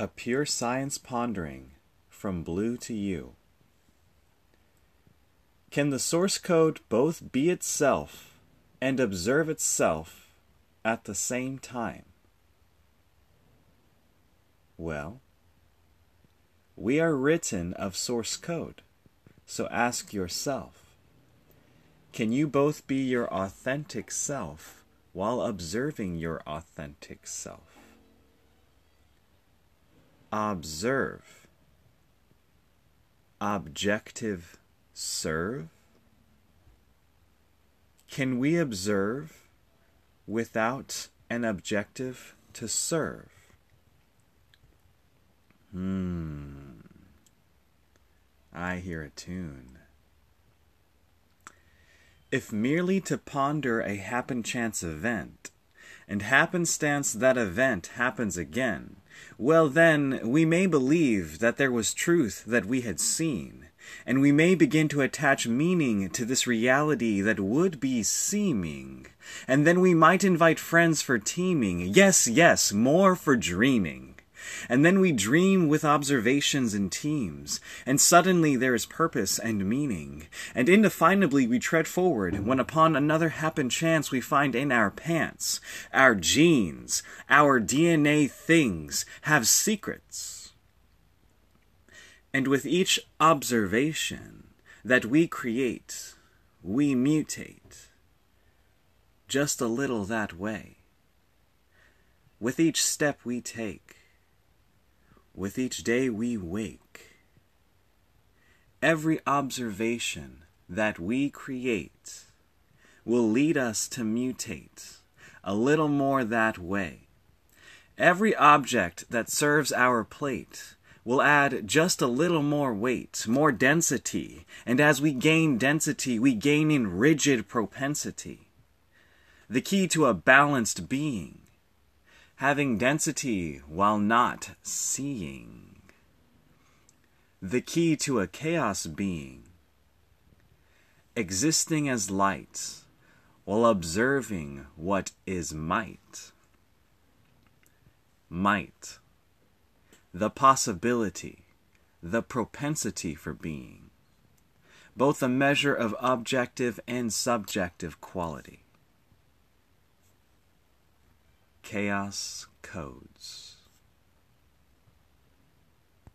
A Pure Science Pondering from Blue to You. Can the source code both be itself and observe itself at the same time? Well, we are written of source code, so ask yourself can you both be your authentic self while observing your authentic self? Observe, objective serve? Can we observe without an objective to serve? Hmm. I hear a tune. If merely to ponder a happen chance event, and happenstance that event happens again, well, then, we may believe that there was truth that we had seen, and we may begin to attach meaning to this reality that would be seeming, and then we might invite friends for teaming, yes, yes, more for dreaming. And then we dream with observations and teams, and suddenly there is purpose and meaning, and indefinably we tread forward when upon another happen chance we find in our pants, our genes, our DNA things have secrets. And with each observation that we create, we mutate just a little that way. With each step we take, with each day we wake. Every observation that we create will lead us to mutate a little more that way. Every object that serves our plate will add just a little more weight, more density, and as we gain density, we gain in rigid propensity. The key to a balanced being having density while not seeing. The key to a chaos being, existing as light while observing what is might. Might, the possibility, the propensity for being, both a measure of objective and subjective quality. Chaos Codes.